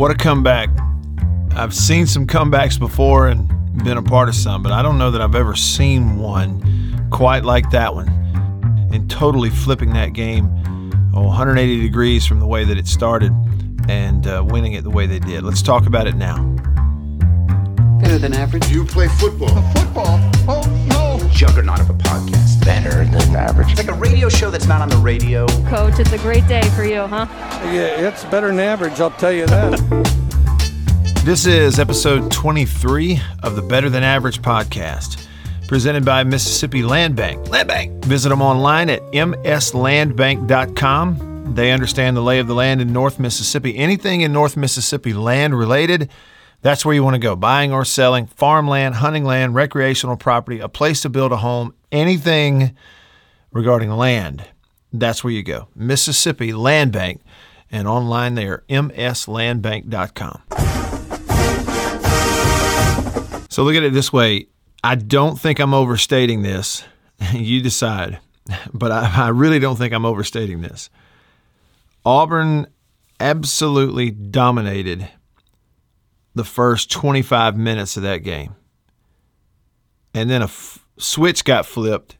What a comeback. I've seen some comebacks before and been a part of some, but I don't know that I've ever seen one quite like that one. And totally flipping that game oh, 180 degrees from the way that it started and uh, winning it the way they did. Let's talk about it now. Better than average. You play football. Football? Juggernaut of a podcast. Better than average. Like a radio show that's not on the radio. Coach, it's a great day for you, huh? Yeah, it's better than average, I'll tell you that. This is episode 23 of the Better Than Average podcast, presented by Mississippi Land Bank. Land Bank. Visit them online at mslandbank.com. They understand the lay of the land in North Mississippi. Anything in North Mississippi land related, that's where you want to go. Buying or selling, farmland, hunting land, recreational property, a place to build a home, anything regarding land, that's where you go. Mississippi Land Bank. And online they are mslandbank.com. So look at it this way. I don't think I'm overstating this. you decide. But I, I, really don't think I'm overstating this. Auburn absolutely dominated the first 25 minutes of that game. And then a f- switch got flipped,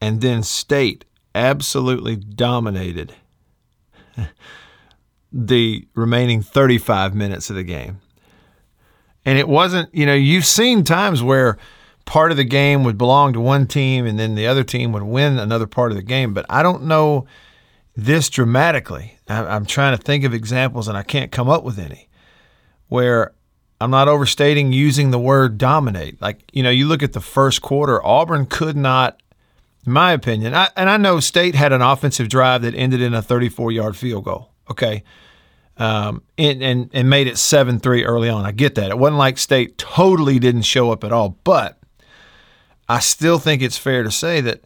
and then State absolutely dominated the remaining 35 minutes of the game. And it wasn't, you know, you've seen times where part of the game would belong to one team and then the other team would win another part of the game. But I don't know this dramatically. I'm trying to think of examples and I can't come up with any where I'm not overstating using the word dominate. Like, you know, you look at the first quarter, Auburn could not, in my opinion, I, and I know State had an offensive drive that ended in a 34 yard field goal. Okay um, and, and, and made it 7 3 early on. I get that. It wasn't like State totally didn't show up at all, but I still think it's fair to say that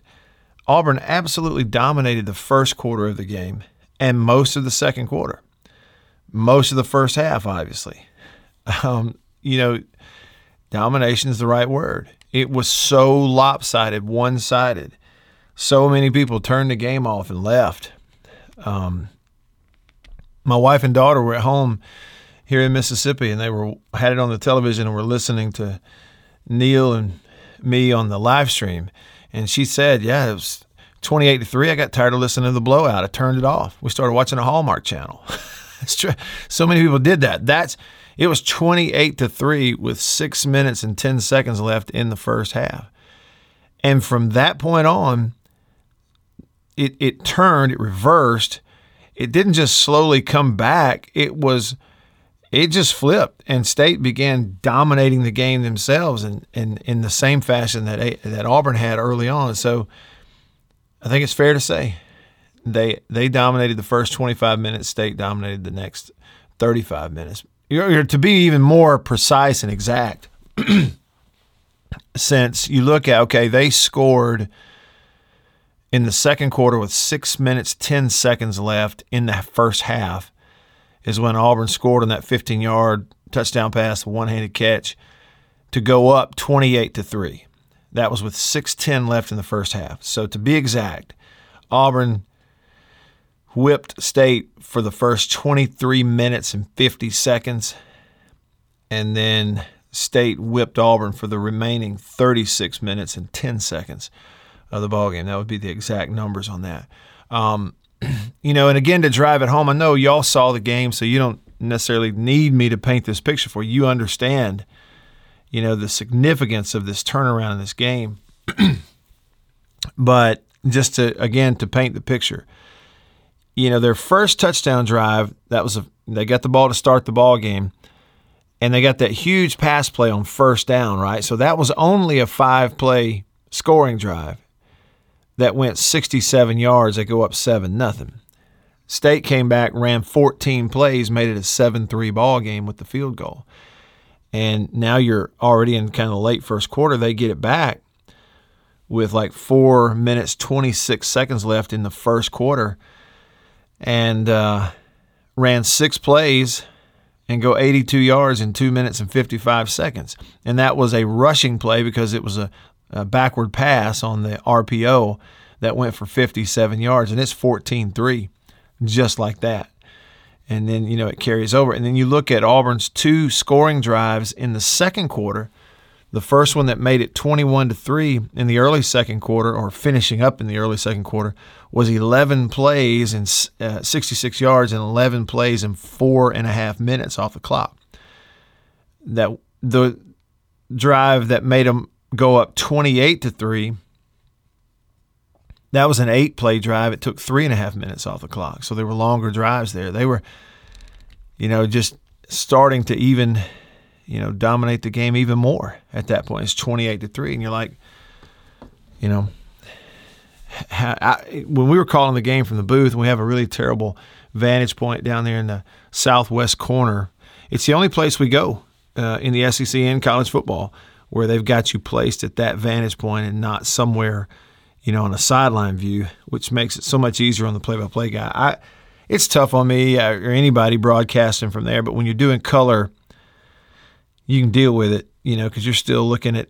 Auburn absolutely dominated the first quarter of the game and most of the second quarter, most of the first half, obviously. Um, you know, domination is the right word. It was so lopsided, one sided. So many people turned the game off and left. Um, my wife and daughter were at home here in Mississippi, and they were had it on the television and were listening to Neil and me on the live stream. And she said, "Yeah, it was 28 to three. I got tired of listening to the blowout. I turned it off. We started watching a Hallmark channel. So many people did that. That's it was 28 to three with six minutes and 10 seconds left in the first half. And from that point on, it, it turned, it reversed, it didn't just slowly come back. It was it just flipped and state began dominating the game themselves and in, in, in the same fashion that that Auburn had early on. So I think it's fair to say they they dominated the first 25 minutes. State dominated the next 35 minutes. You're, you're to be even more precise and exact, since you look at okay, they scored in the second quarter with six minutes, 10 seconds left in the first half is when Auburn scored on that 15 yard touchdown pass, one handed catch to go up 28 to 3. That was with 6:10 left in the first half. So to be exact, Auburn whipped State for the first 23 minutes and 50 seconds and then State whipped Auburn for the remaining 36 minutes and 10 seconds of the ball game. That would be the exact numbers on that. Um, you know, and again to drive it home, I know y'all saw the game, so you don't necessarily need me to paint this picture for you. You understand, you know, the significance of this turnaround in this game. but just to again to paint the picture, you know, their first touchdown drive that was a they got the ball to start the ball game. And they got that huge pass play on first down, right? So that was only a five play scoring drive that went 67 yards. They go up 7 nothing. State came back, ran 14 plays, made it a 7-3 ball game with the field goal. And now you're already in kind of late first quarter. They get it back with like 4 minutes 26 seconds left in the first quarter and uh, ran six plays and go 82 yards in 2 minutes and 55 seconds. And that was a rushing play because it was a a backward pass on the RPO that went for 57 yards, and it's 14 3, just like that. and then you know it carries over. And then you look at Auburn's two scoring drives in the second quarter. The first one that made it 21 to three in the early second quarter, or finishing up in the early second quarter, was 11 plays and uh, 66 yards and 11 plays in four and a half minutes off the clock. That the drive that made them go up 28 to three. That was an eight play drive. It took three and a half minutes off the clock. So there were longer drives there. They were, you know, just starting to even, you know, dominate the game even more at that point. It's 28 to three. And you're like, you know, When we were calling the game from the booth, we have a really terrible vantage point down there in the southwest corner. It's the only place we go uh, in the SEC and college football where they've got you placed at that vantage point and not somewhere, you know, on a sideline view, which makes it so much easier on the play-by-play guy. I, it's tough on me uh, or anybody broadcasting from there, but when you're doing color, you can deal with it, you know, because you're still looking at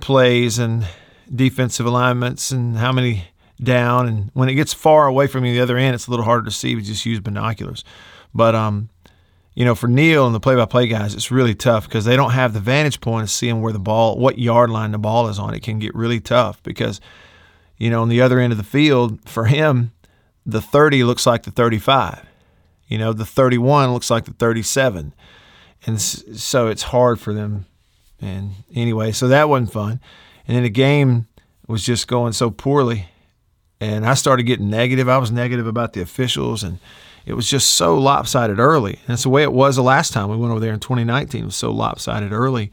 plays and defensive alignments and how many down. And when it gets far away from you, the other end, it's a little harder to see. We just use binoculars. But um, you know, for Neil and the play-by-play guys, it's really tough because they don't have the vantage point of seeing where the ball, what yard line the ball is on. It can get really tough because, you know, on the other end of the field, for him, the 30 looks like the 35. You know, the 31 looks like the 37. And so it's hard for them. And anyway, so that wasn't fun. And then the game was just going so poorly. And I started getting negative. I was negative about the officials and – it was just so lopsided early. And it's the way it was the last time we went over there in 2019. It was so lopsided early,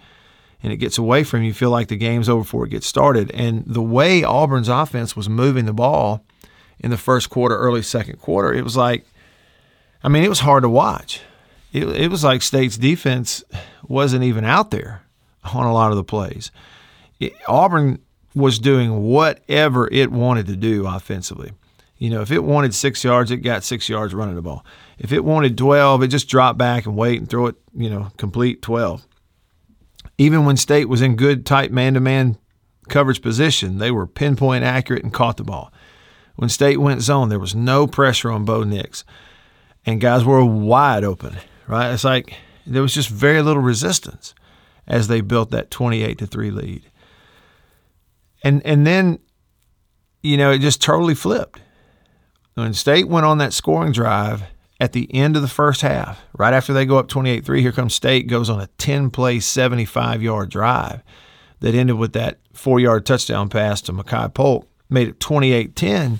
and it gets away from you. You feel like the game's over before it gets started. And the way Auburn's offense was moving the ball in the first quarter, early second quarter, it was like, I mean, it was hard to watch. It, it was like State's defense wasn't even out there on a lot of the plays. It, Auburn was doing whatever it wanted to do offensively. You know, if it wanted six yards, it got six yards running the ball. If it wanted 12, it just dropped back and wait and throw it, you know, complete 12. Even when State was in good, tight man to man coverage position, they were pinpoint accurate and caught the ball. When State went zone, there was no pressure on Bo Nix, and guys were wide open, right? It's like there was just very little resistance as they built that 28 to 3 lead. And and then you know, it just totally flipped when State went on that scoring drive at the end of the first half, right after they go up 28 3, here comes State, goes on a 10 play, 75 yard drive that ended with that four yard touchdown pass to Makai Polk, made it 28 10.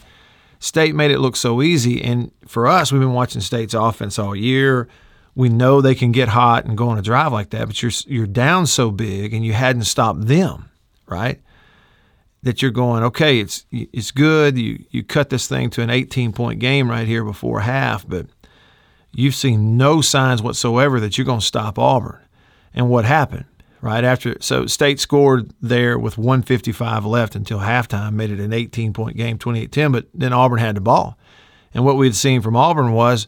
State made it look so easy. And for us, we've been watching State's offense all year. We know they can get hot and go on a drive like that, but you're, you're down so big and you hadn't stopped them, right? That you're going, okay, it's it's good. You you cut this thing to an 18 point game right here before half, but you've seen no signs whatsoever that you're going to stop Auburn. And what happened? Right after, so State scored there with 155 left until halftime, made it an 18 point game, 28 10, but then Auburn had the ball. And what we had seen from Auburn was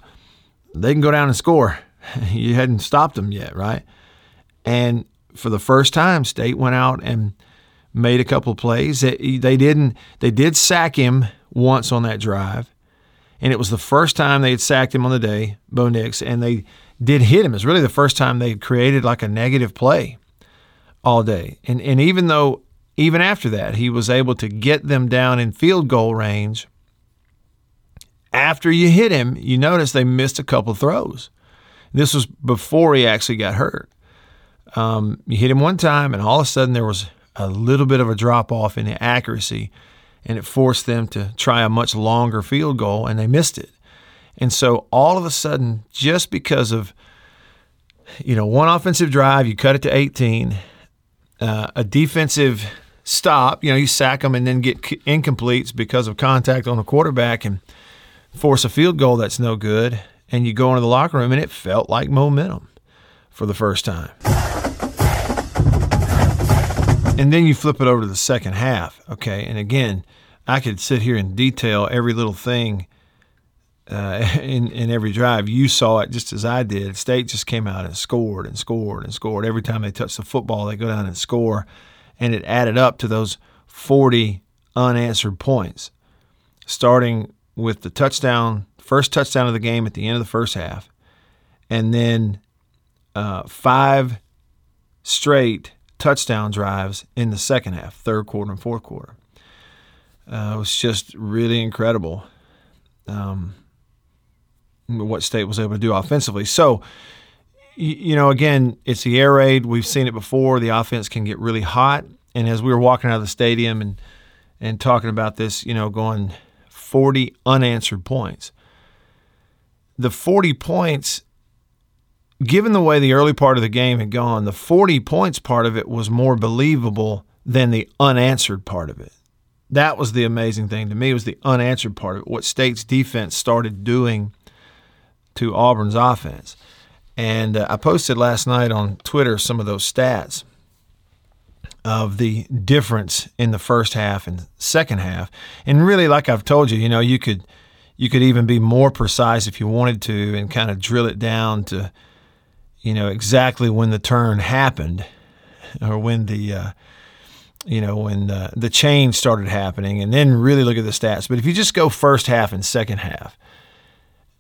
they can go down and score. you hadn't stopped them yet, right? And for the first time, State went out and made a couple plays. They, didn't. They did sack him once on that drive, and it was the first time they had sacked him on the day, Bo Nix, and they did hit him. It's really the first time they created like a negative play all day. And and even though even after that he was able to get them down in field goal range. After you hit him, you notice they missed a couple throws. This was before he actually got hurt. Um, you hit him one time, and all of a sudden there was a little bit of a drop off in the accuracy, and it forced them to try a much longer field goal, and they missed it. And so all of a sudden, just because of you know one offensive drive, you cut it to 18, uh, a defensive stop, you know, you sack them and then get incompletes because of contact on the quarterback and force a field goal that's no good, and you go into the locker room and it felt like momentum for the first time. And then you flip it over to the second half, okay? And again, I could sit here and detail every little thing uh, in, in every drive. You saw it just as I did. State just came out and scored and scored and scored. Every time they touch the football, they go down and score. And it added up to those 40 unanswered points, starting with the touchdown, first touchdown of the game at the end of the first half. and then uh, five straight touchdown drives in the second half, third quarter and fourth quarter. Uh, it was just really incredible um, what State was able to do offensively. So, you, know, again, it's the air raid. We've seen it before. The offense can get really hot. And as we were walking out of the stadium and and talking about this, you know, going 40 unanswered points. The 40 points, given the way the early part of the game had gone, the 40 points part of it was more believable than the unanswered part of it. That was the amazing thing to me was the unanswered part of it, what State's defense started doing to Auburn's offense. And uh, I posted last night on Twitter some of those stats of the difference in the first half and second half. And really, like I've told you, you know, you could you could even be more precise if you wanted to and kind of drill it down to, you know, exactly when the turn happened or when the uh, you know when the, the change started happening and then really look at the stats but if you just go first half and second half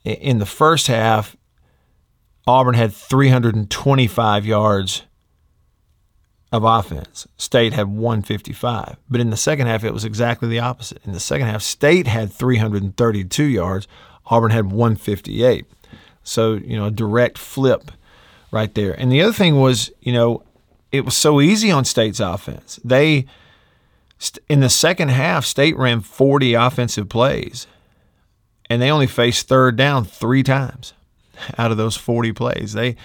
in the first half auburn had 325 yards of offense. State had 155. But in the second half, it was exactly the opposite. In the second half, State had 332 yards, Auburn had 158. So, you know, a direct flip right there. And the other thing was, you know, it was so easy on State's offense. They, in the second half, State ran 40 offensive plays, and they only faced third down three times out of those 40 plays. They,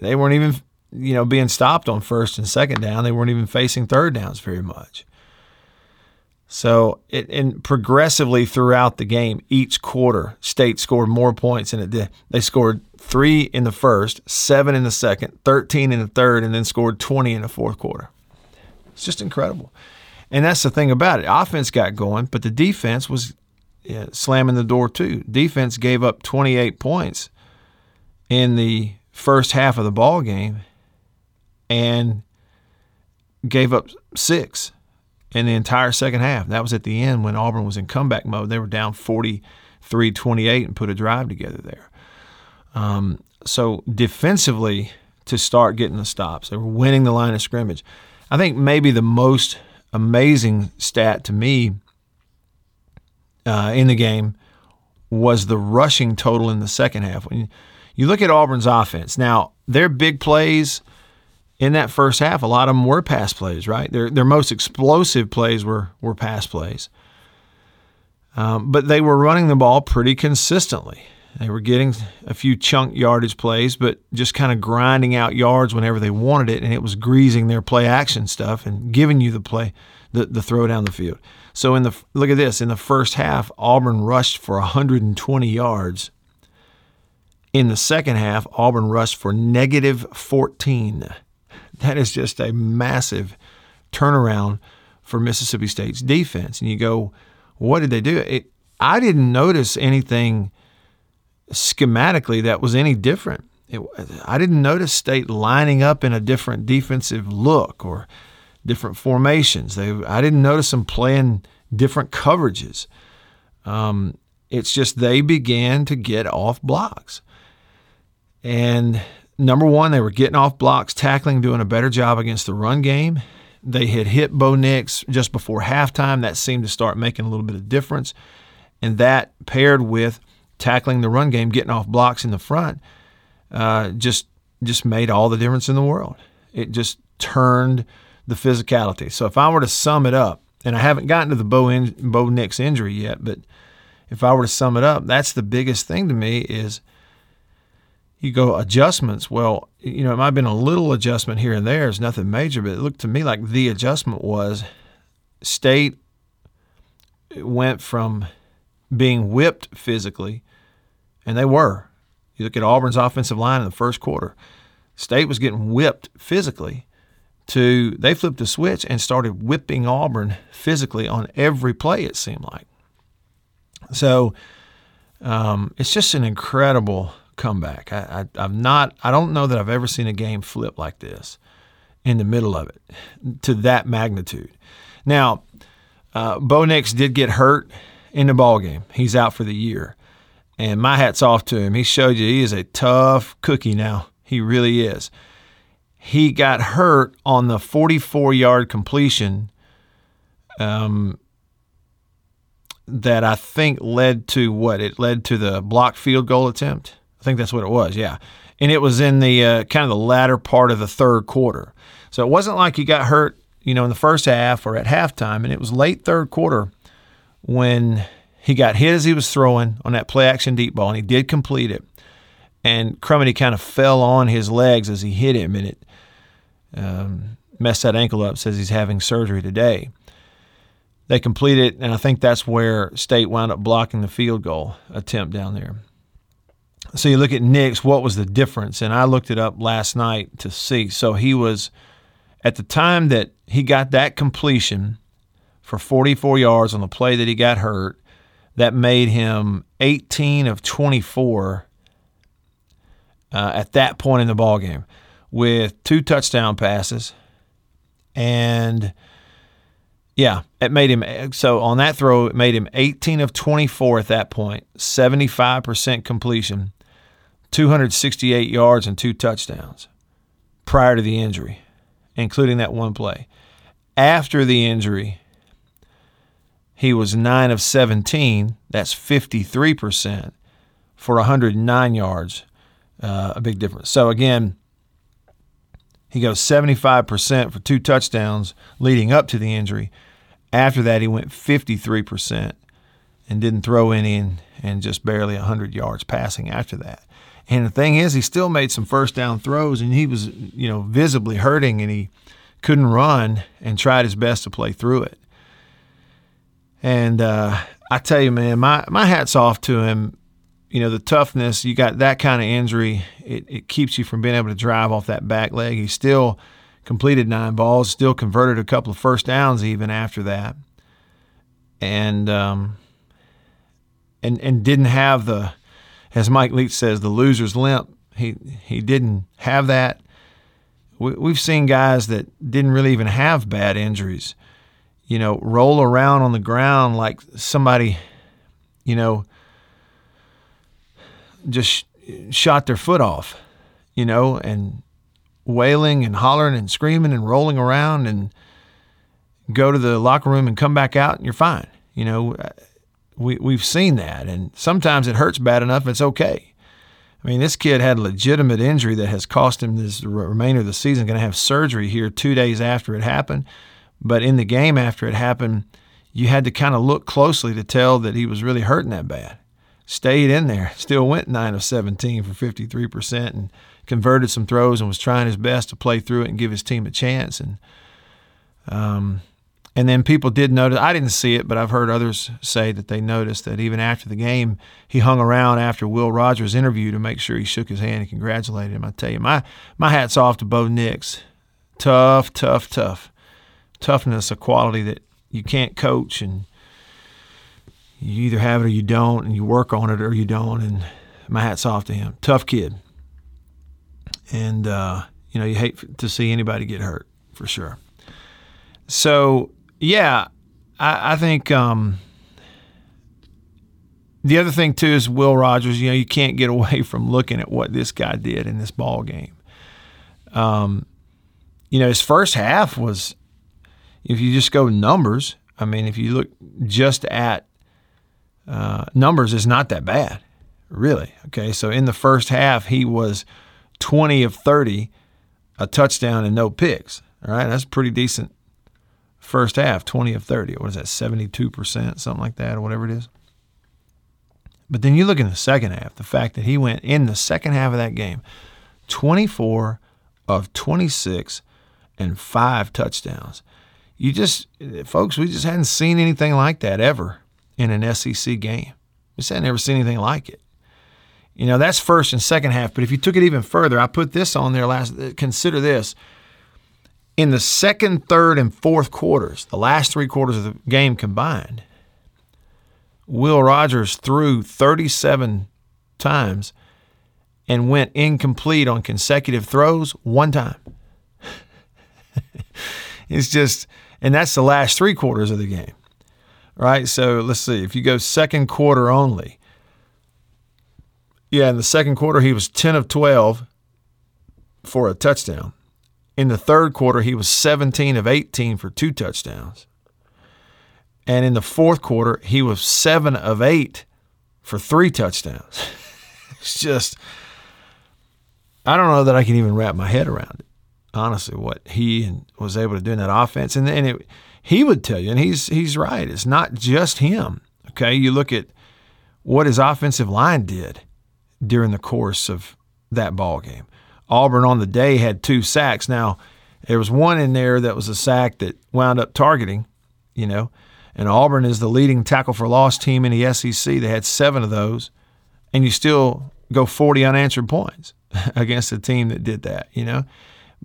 they weren't even you know, being stopped on first and second down. They weren't even facing third downs very much. So, it, and progressively throughout the game, each quarter, State scored more points than it did. They scored three in the first, seven in the second, 13 in the third, and then scored 20 in the fourth quarter. It's just incredible. And that's the thing about it. Offense got going, but the defense was yeah, slamming the door too. Defense gave up 28 points in the first half of the ball game and gave up six in the entire second half. That was at the end when Auburn was in comeback mode. They were down 43 28 and put a drive together there. Um, so defensively, to start getting the stops, they were winning the line of scrimmage. I think maybe the most amazing stat to me uh, in the game was the rushing total in the second half. When you look at Auburn's offense, now their big plays in that first half, a lot of them were pass plays, right? Their, their most explosive plays were, were pass plays. Um, but they were running the ball pretty consistently. They were getting a few chunk yardage plays, but just kind of grinding out yards whenever they wanted it, and it was greasing their play action stuff and giving you the play, the, the throw down the field. So in the look at this in the first half, Auburn rushed for 120 yards. In the second half, Auburn rushed for negative 14. That is just a massive turnaround for Mississippi State's defense. And you go, what did they do? It, I didn't notice anything schematically that was any different. It, I didn't notice State lining up in a different defensive look or different formations. They, I didn't notice them playing different coverages. Um, it's just they began to get off blocks. And number one, they were getting off blocks, tackling, doing a better job against the run game. They had hit Bo Nix just before halftime. That seemed to start making a little bit of difference. And that paired with tackling the run game, getting off blocks in the front, uh, just just made all the difference in the world. It just turned the physicality. So if I were to sum it up, and I haven't gotten to the Bo, in, Bo Nix injury yet, but if I were to sum it up, that's the biggest thing to me is – you go adjustments. Well, you know, it might have been a little adjustment here and there. It's nothing major, but it looked to me like the adjustment was state went from being whipped physically, and they were. You look at Auburn's offensive line in the first quarter. State was getting whipped physically to they flipped a switch and started whipping Auburn physically on every play, it seemed like. So um, it's just an incredible comeback. I, I, am not. I don't know that I've ever seen a game flip like this in the middle of it to that magnitude. Now, uh, Bo Nix did get hurt in the ball game. He's out for the year. And my hat's off to him. He showed you he is a tough cookie now. He really is. He got hurt on the 44 yard completion um, that I think led to what? It led to the blocked field goal attempt. I think that's what it was, yeah. And it was in the uh, kind of the latter part of the third quarter. So it wasn't like he got hurt, you know, in the first half or at halftime. And it was late third quarter when he got hit as he was throwing on that play action deep ball, and he did complete it. And Crumedy kind of fell on his legs as he hit him, and it um, messed that ankle up. Says he's having surgery today. They completed, and I think that's where State wound up blocking the field goal attempt down there. So you look at Nix, what was the difference? And I looked it up last night to see. So he was, at the time that he got that completion for 44 yards on the play that he got hurt, that made him 18 of 24 uh, at that point in the ball game with two touchdown passes and yeah, it made him so on that throw it made him 18 of 24 at that point, 75% completion, 268 yards and two touchdowns prior to the injury, including that one play. After the injury, he was 9 of 17, that's 53% for 109 yards. Uh, a big difference. So again, he goes 75% for two touchdowns leading up to the injury. After that, he went 53% and didn't throw any and, and just barely 100 yards passing after that. And the thing is, he still made some first down throws and he was, you know, visibly hurting and he couldn't run and tried his best to play through it. And uh, I tell you, man, my, my hat's off to him. You know, the toughness, you got that kind of injury, it, it keeps you from being able to drive off that back leg. He still completed nine balls, still converted a couple of first downs even after that. And, um, and, and didn't have the, as Mike Leach says, the loser's limp. He, he didn't have that. We, we've seen guys that didn't really even have bad injuries you know, roll around on the ground like somebody, you know, just shot their foot off, you know, and wailing and hollering and screaming and rolling around and go to the locker room and come back out and you're fine. You know, we, we've seen that. And sometimes it hurts bad enough, it's okay. I mean, this kid had a legitimate injury that has cost him this remainder of the season, going to have surgery here two days after it happened. But in the game after it happened, you had to kind of look closely to tell that he was really hurting that bad. Stayed in there, still went 9 of 17 for 53% and converted some throws and was trying his best to play through it and give his team a chance. And um, and then people did notice, I didn't see it, but I've heard others say that they noticed that even after the game, he hung around after Will Rogers' interview to make sure he shook his hand and congratulated him. I tell you, my, my hat's off to Bo Nix. Tough, tough, tough toughness a quality that you can't coach and you either have it or you don't and you work on it or you don't and my hat's off to him tough kid and uh, you know you hate to see anybody get hurt for sure so yeah i, I think um, the other thing too is will rogers you know you can't get away from looking at what this guy did in this ball game um, you know his first half was if you just go numbers, I mean, if you look just at uh, numbers, it's not that bad, really. Okay, so in the first half, he was 20 of 30, a touchdown and no picks. All right, that's pretty decent first half, 20 of 30. What is that, 72%, something like that, or whatever it is? But then you look in the second half, the fact that he went in the second half of that game, 24 of 26 and five touchdowns you just, folks, we just hadn't seen anything like that ever in an SEC game. We just hadn't ever seen anything like it. You know, that's first and second half. But if you took it even further, I put this on there last. Uh, consider this. In the second, third, and fourth quarters, the last three quarters of the game combined, Will Rogers threw 37 times and went incomplete on consecutive throws one time. it's just and that's the last three quarters of the game, right? So let's see. If you go second quarter only, Yeah, in the second quarter, he was 10 of 12 for a touchdown. In the third quarter, he was 17 of 18 for two touchdowns. And in the fourth quarter, he was 7 of 8 for three touchdowns. it's just, I don't know that I can even wrap my head around it, honestly, what he was able to do in that offense. And, and it, he would tell you, and he's, he's right, it's not just him. Okay, you look at what his offensive line did during the course of that ball game. Auburn on the day had two sacks. Now, there was one in there that was a sack that wound up targeting, you know, and Auburn is the leading tackle for loss team in the SEC. They had seven of those, and you still go 40 unanswered points against a team that did that, you know.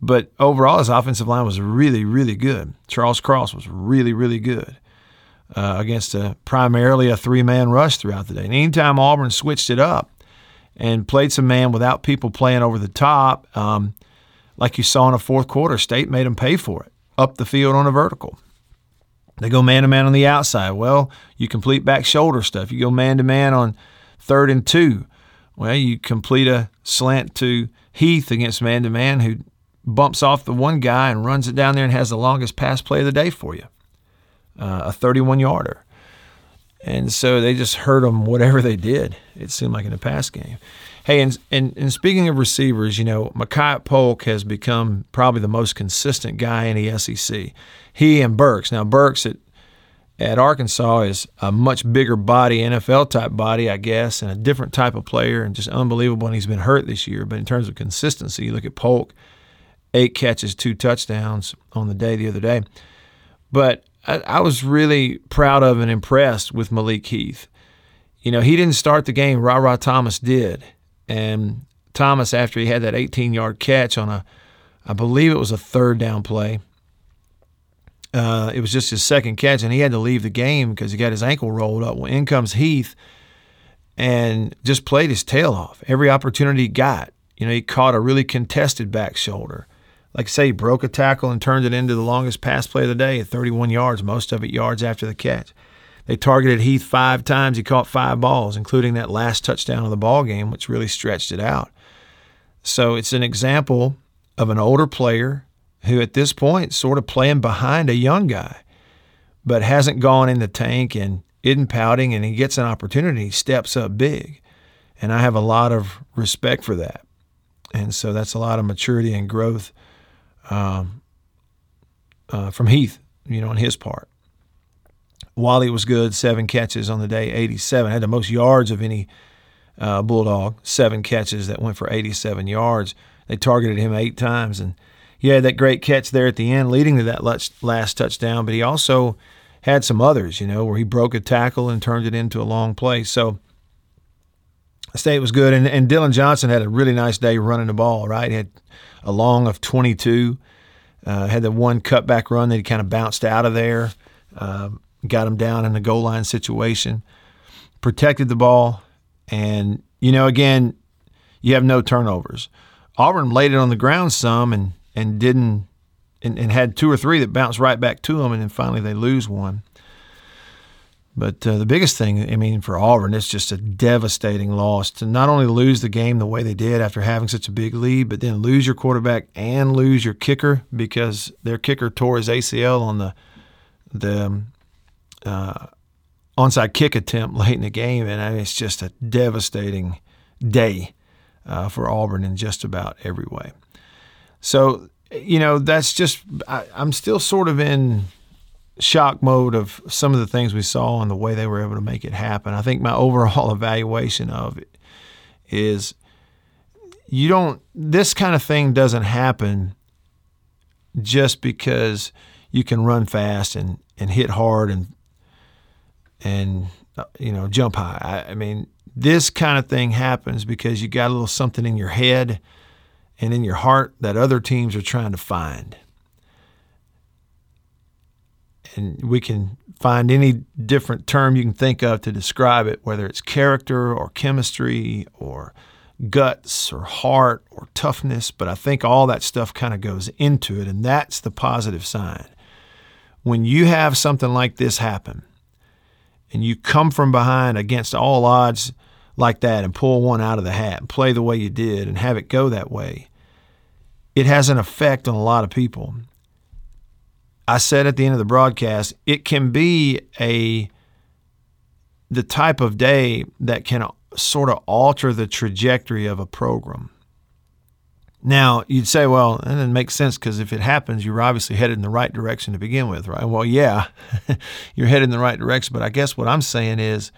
But overall, his offensive line was really, really good. Charles Cross was really, really good uh, against a, primarily a three man rush throughout the day. And anytime Auburn switched it up, and played some man without people playing over the top. Um, like you saw in the fourth quarter, State made them pay for it up the field on a vertical. They go man to man on the outside. Well, you complete back shoulder stuff. You go man to man on third and two. Well, you complete a slant to Heath against man to man who bumps off the one guy and runs it down there and has the longest pass play of the day for you uh, a 31 yarder. And so they just hurt them whatever they did, it seemed like in the pass game. Hey, and, and, and speaking of receivers, you know, Makai Polk has become probably the most consistent guy in the SEC. He and Burks. Now, Burks at, at Arkansas is a much bigger body, NFL type body, I guess, and a different type of player and just unbelievable. And he's been hurt this year. But in terms of consistency, you look at Polk, eight catches, two touchdowns on the day the other day. But I, I was really proud of and impressed with Malik Heath. You know, he didn't start the game. Rara Thomas did. And Thomas, after he had that 18 yard catch on a, I believe it was a third down play, uh, it was just his second catch, and he had to leave the game because he got his ankle rolled up. Well, in comes Heath and just played his tail off every opportunity he got. You know, he caught a really contested back shoulder like I say, he broke a tackle and turned it into the longest pass play of the day at 31 yards, most of it yards after the catch. They targeted Heath five times. He caught five balls, including that last touchdown of the ball game, which really stretched it out. So it's an example of an older player who, at this point, sort of playing behind a young guy, but hasn't gone in the tank and isn't pouting, and he gets an opportunity, he steps up big. And I have a lot of respect for that. And so that's a lot of maturity and growth um, uh, from Heath, you know, on his part. Walley was good, seven catches on the day, 87. Had the most yards of any uh, Bulldog, seven catches that went for 87 yards. They targeted him eight times. And he had that great catch there at the end, leading to that last touchdown. But he also had some others, you know, where he broke a tackle and turned it into a long play. So State was good. And, and Dillon Johnson had a really nice day running the ball, right? He had a long of 22. Uh, had the one cutback run that he kind of bounced out of there, uh, got him down in a goal line situation, protected the ball, and you know again, you have no turnovers. Auburn laid it on the ground some and and didn't and, and had two or three that bounced right back to them, and then finally they lose one. But uh, the biggest thing, I mean, for Auburn, it's just a devastating loss to not only lose the game the way they did after having such a big lead, but then lose your quarterback and lose your kicker because their kicker tore his ACL on the the um, uh, onside kick attempt late in the game, and I mean, it's just a devastating day uh, for Auburn in just about every way. So, you know, that's just I, I'm still sort of in shock mode of some of the things we saw and the way they were able to make it happen. I think my overall evaluation of it is you don't this kind of thing doesn't happen just because you can run fast and, and hit hard and and uh, you know jump high. I, I mean this kind of thing happens because you got a little something in your head and in your heart that other teams are trying to find and we can find any different term you can think of to describe it, whether it's character or chemistry or guts or heart or toughness. But I think all that stuff kind of goes into it, and that's the positive sign. When you have something like this happen, and you come from behind against all odds like that and pull one out of the hat and play the way you did and have it go that way, it has an effect on a lot of people. I said at the end of the broadcast, it can be a the type of day that can sort of alter the trajectory of a program. Now, you'd say, well, that doesn't make sense because if it happens, you're obviously headed in the right direction to begin with, right? Well, yeah, you're headed in the right direction. But I guess what I'm saying is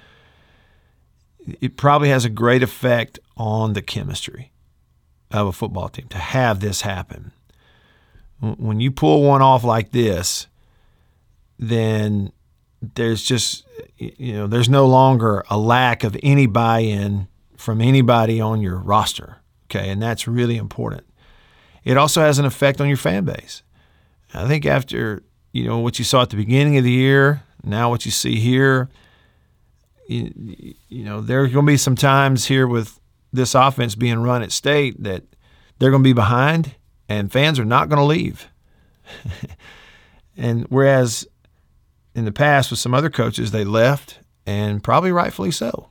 it probably has a great effect on the chemistry of a football team to have this happen. When you pull one off like this, then there's just, you know, there's no longer a lack of any buy in from anybody on your roster Okay, and that's really important. It also has an effect on your fan base. I think after you know what you saw at the beginning of the year, now what you see here, you, you know there's going to be some times here with this offense being run at state that they're going to be behind, and fans are not going to leave. and whereas in the past with some other coaches, they left, and probably rightfully so.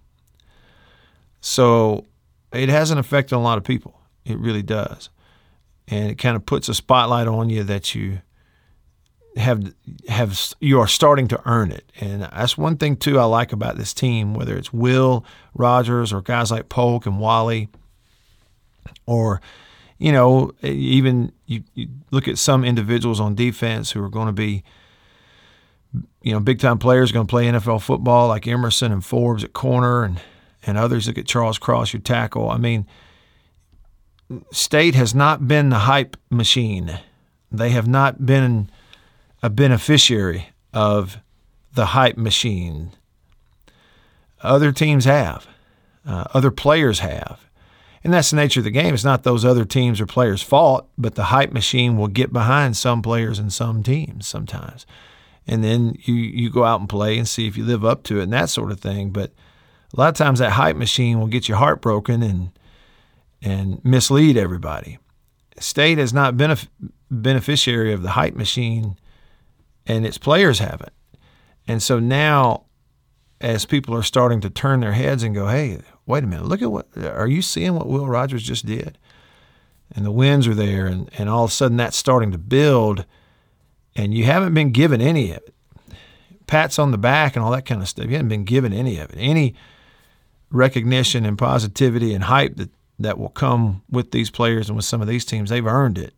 So it has an effect on a lot of people. It really does. And it kind of puts a spotlight on you that you have have you are starting to earn it. And that's one thing too I like about this team, whether it's Will Rogers or guys like Polk and Walley, or you know even you, you look at some individuals on defense who are going to be you know big time players going to play NFL football like Emerson and Forbes at corner and and others look at Charles Cross, your tackle. I mean, State has not been the hype machine. They have not been a beneficiary of the hype machine. Other teams have, uh, other players have. And that's the nature of the game. It's not those other teams or players' fault, but the hype machine will get behind some players and some teams sometimes. And then you, you go out and play and see if you live up to it and that sort of thing. But a lot of times that hype machine will get you heartbroken and and mislead everybody. State has not been a beneficiary of the hype machine, and its players haven't. And so now, as people are starting to turn their heads and go, "Hey, wait a minute! Look at what are you seeing? What Will Rogers just did?" And the winds are there, and, and all of a sudden that's starting to build, and you haven't been given any of it. Pats on the back and all that kind of stuff. You haven't been given any of it. Any recognition and positivity and hype that, that will come with these players and with some of these teams. They've earned it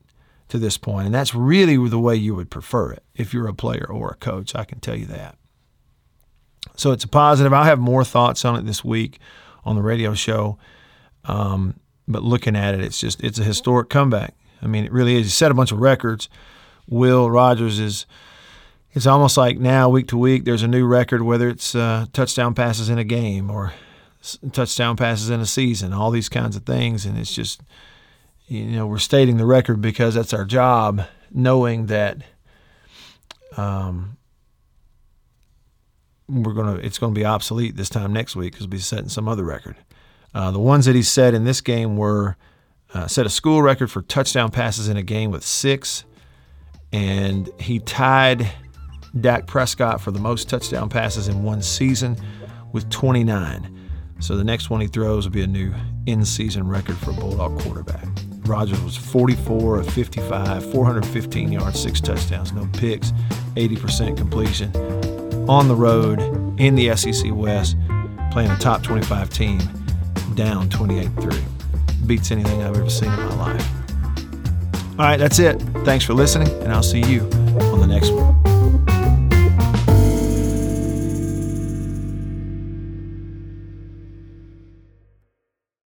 to this point, and that's really the way you would prefer it if you're a player or a coach. I can tell you that. So it's a positive. I'll have more thoughts on it this week on the radio show. Um, but looking at it, it's just it's a historic comeback. I mean, it really is. He set a bunch of records. Will Rogers is. It's almost like now, week to week, there's a new record, whether it's uh, touchdown passes in a game or touchdown passes in a season, all these kinds of things. And it's just, you know, we're stating the record because that's our job, knowing that um, we're gonna it's gonna be obsolete this time next week because we'll be setting some other record. Uh, the ones that he set in this game were uh, set a school record for touchdown passes in a game with six, and he tied Dak Prescott for the most touchdown passes in one season with 29. So the next one he throws will be a new in season record for a Bulldog quarterback. Rogers was 44 of 55, 415 yards, six touchdowns, no picks, 80% completion. On the road in the SEC West, playing a top 25 team, down 28 3. Beats anything I've ever seen in my life. All right, that's it. Thanks for listening, and I'll see you on the next one.